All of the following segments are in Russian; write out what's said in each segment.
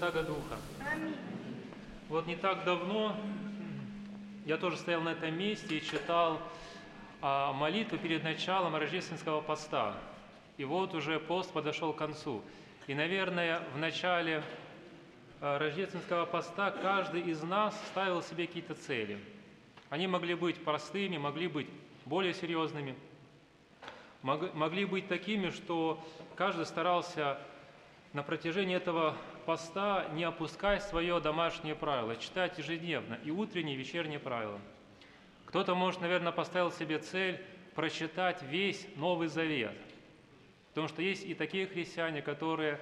Святаго Духа. Вот не так давно я тоже стоял на этом месте и читал а, молитву перед началом рождественского поста. И вот уже пост подошел к концу. И, наверное, в начале а, рождественского поста каждый из нас ставил себе какие-то цели. Они могли быть простыми, могли быть более серьезными, могли быть такими, что каждый старался на протяжении этого поста не опускать свое домашнее правило, читать ежедневно и утренние, и вечерние правила. Кто-то, может, наверное, поставил себе цель прочитать весь Новый Завет. Потому что есть и такие христиане, которые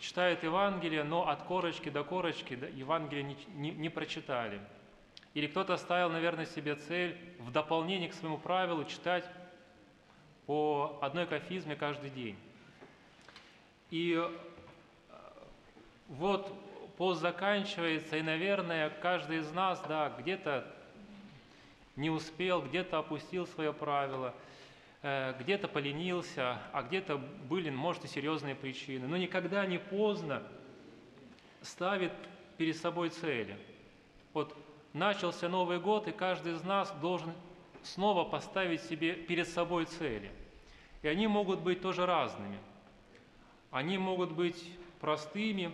читают Евангелие, но от корочки до корочки Евангелие не, не, не прочитали. Или кто-то ставил, наверное, себе цель в дополнение к своему правилу читать по одной кафизме каждый день. И вот пост заканчивается, и, наверное, каждый из нас, да, где-то не успел, где-то опустил свое правило, э, где-то поленился, а где-то были, может, и серьезные причины. Но никогда не поздно ставить перед собой цели. Вот начался Новый год, и каждый из нас должен снова поставить себе перед собой цели. И они могут быть тоже разными. Они могут быть простыми,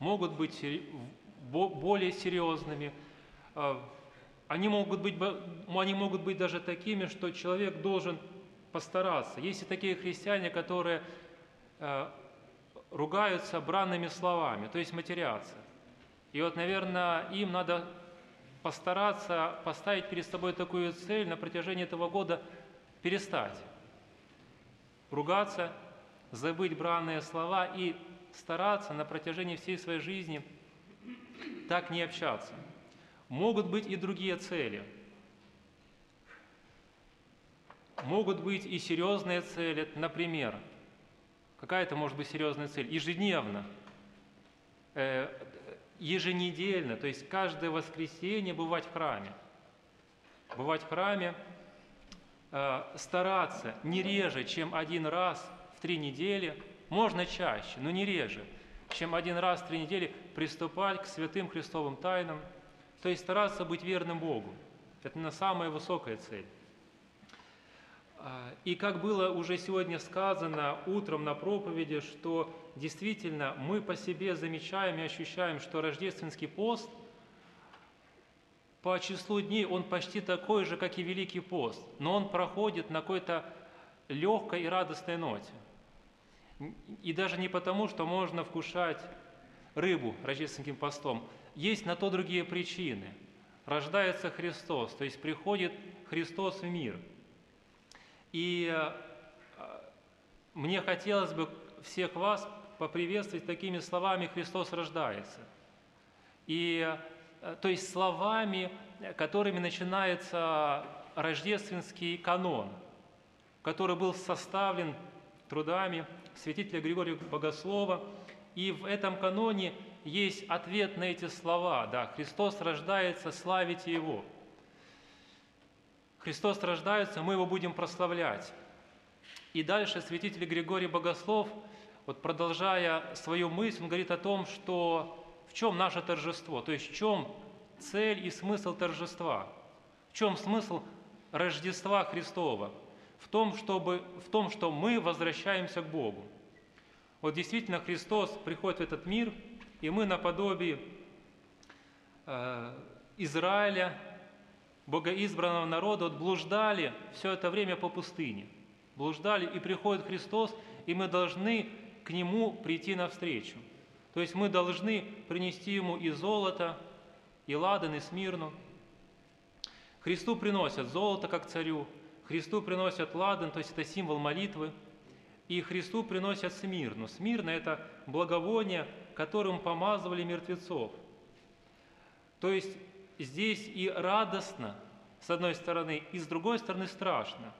могут быть более серьезными. А, они могут быть, они могут быть даже такими, что человек должен постараться. Есть и такие христиане, которые а, ругаются бранными словами, то есть матерятся. И вот, наверное, им надо постараться поставить перед собой такую цель на протяжении этого года перестать ругаться, забыть бранные слова и стараться на протяжении всей своей жизни так не общаться. Могут быть и другие цели. Могут быть и серьезные цели, например, какая это может быть серьезная цель? Ежедневно, э, еженедельно, то есть каждое воскресенье бывать в храме. Бывать в храме, э, стараться не реже, чем один раз в три недели, можно чаще, но не реже, чем один раз в три недели приступать к святым Христовым тайнам, то есть стараться быть верным Богу. Это на самая высокая цель. А, и как было уже сегодня сказано утром на проповеди, что действительно мы по себе замечаем и ощущаем, что рождественский пост по числу дней он почти такой же, как и Великий пост, но он проходит на какой-то легкой и радостной ноте. И даже не потому, что можно вкушать рыбу рождественским постом. Есть на то другие причины. Рождается Христос, то есть приходит Христос в мир – и э, мне хотелось бы всех вас поприветствовать такими словами «Христос рождается». И, э, то есть словами, которыми начинается рождественский канон, который был составлен трудами святителя Григория Богослова. И в этом каноне есть ответ на эти слова. Да, «Христос рождается, славите Его». Христос рождается, мы его будем прославлять. И дальше святитель Григорий Богослов, вот продолжая свою мысль, он говорит о том, что в чем наше торжество, то есть в чем цель и смысл торжества, в чем смысл Рождества Христова, в том, чтобы, в том, что мы возвращаемся к Богу. Вот действительно Христос приходит в этот мир, и мы наподобие э, Израиля, богоизбранного народа вот блуждали все это время по пустыне. Блуждали, и приходит Христос, и мы должны к Нему прийти навстречу. То есть мы должны принести Ему и золото, и ладан, и смирну. Христу приносят золото, как царю, Христу приносят ладан, то есть это символ молитвы, и Христу приносят смирну. Смирна – это благовоние, которым помазывали мертвецов. То есть здесь и радостно, с одной стороны, и с другой стороны страшно.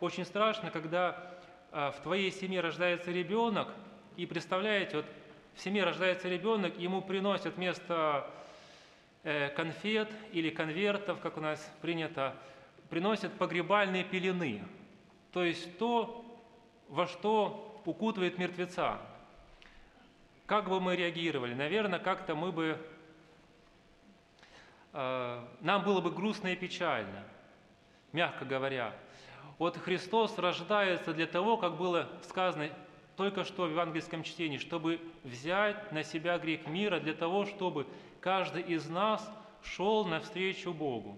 Очень страшно, когда а, в твоей семье рождается ребенок, и представляете, вот в семье рождается ребенок, ему приносят вместо э, конфет или конвертов, как у нас принято, приносят погребальные пелены, то есть то, во что укутывает мертвеца. как бы мы реагировали? Наверное, как-то мы бы... Э, нам было бы грустно и печально, мягко говоря. Вот Христос рождается для того, как было сказано только что в евангельском чтении, чтобы взять на себя грех мира, для того, чтобы каждый из нас шел навстречу Богу.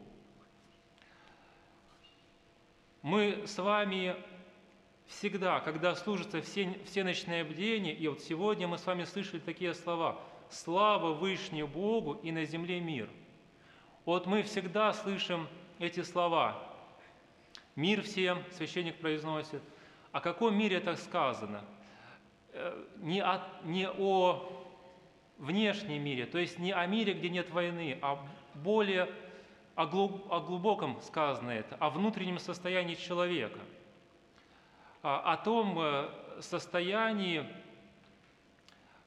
Мы с вами всегда, когда служится все, всеночное бдение, и вот сегодня мы с вами слышали такие слова «Слава Вышне Богу и на земле мир». Вот мы всегда слышим эти слова. «Мир всем», священник произносит. О каком мире так сказано? Э, не о, не о внешнем мире, то есть не о мире, где нет войны, а более о, глубоком сказано это, о внутреннем состоянии человека – о том э, состоянии,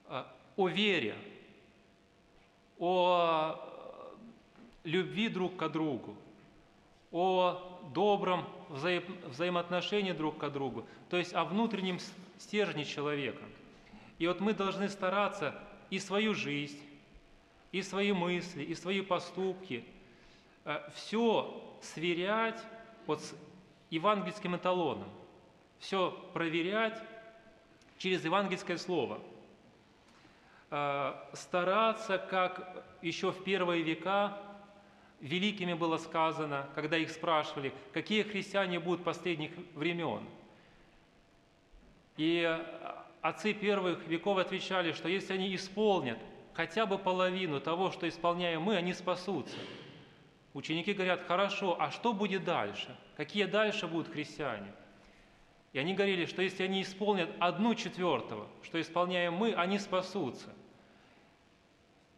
э, о вере, о любви друг к другу, о добром взаим, взаимоотношении друг к другу, то есть о внутреннем стержне человека. И вот мы должны стараться и свою жизнь, и свои мысли, и свои поступки, э, все сверять вот с евангельским эталоном все проверять через евангельское слово. Э, стараться, как еще в первые века великими было сказано, когда их спрашивали, какие христиане будут последних времен. И отцы первых веков отвечали, что если они исполнят хотя бы половину того, что исполняем мы, они спасутся. Ученики говорят, хорошо, а что будет дальше? Какие дальше будут христиане? И они говорили, что если они исполнят одну четвертого, что исполняем мы, они спасутся.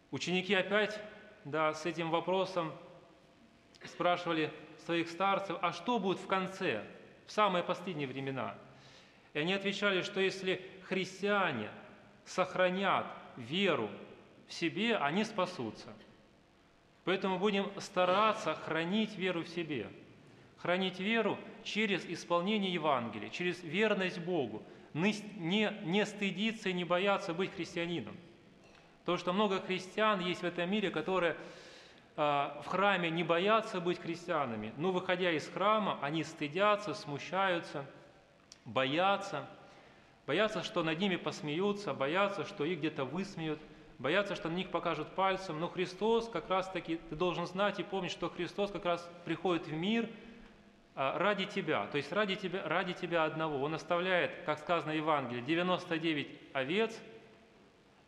Ученики опять да, с этим вопросом спрашивали своих старцев, а что будет в конце, в самые последние времена? И они отвечали, что если христиане сохранят веру в себе, они спасутся. Поэтому будем стараться хранить веру в себе. Хранить веру – через исполнение Евангелия, через верность Богу, не, не стыдиться и не бояться быть христианином. Потому что много христиан есть в этом мире, которые а, в храме не боятся быть христианами, но выходя из храма, они стыдятся, смущаются, боятся, боятся, что над ними посмеются, боятся, что их где-то высмеют, боятся, что на них покажут пальцем. Но Христос как раз-таки, ты должен знать и помнить, что Христос как раз приходит в мир – а, ради тебя, то есть ради тебя, ради тебя одного. Он оставляет, как сказано в Евангелии, 99 овец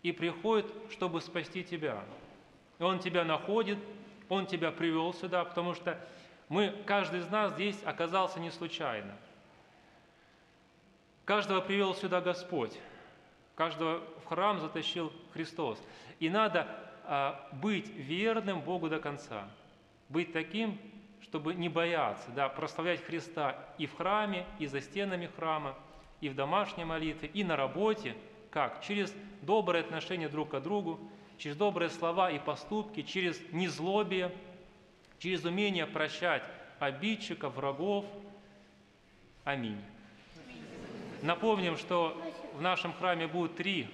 и приходит, чтобы спасти тебя. И Он тебя находит, Он тебя привел сюда, потому что мы, каждый из нас здесь оказался не случайно. Каждого привел сюда Господь, каждого в храм затащил Христос. И надо а, быть верным Богу до конца, быть таким, чтобы не бояться, да, прославлять Христа и в храме, и за стенами храма, и в домашней молитве, и на работе. Как? Через доброе отношение друг к другу, через добрые слова и поступки, через незлобие, через умение прощать обидчиков, врагов. Аминь. Напомним, что в нашем храме будет три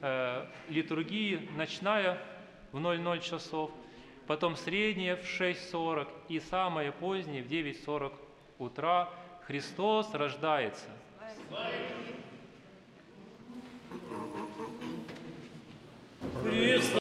э, литургии. Ночная в 00 часов, потом средняя в 6.40 и самая поздняя в 9.40 утра. Христос рождается. Христос!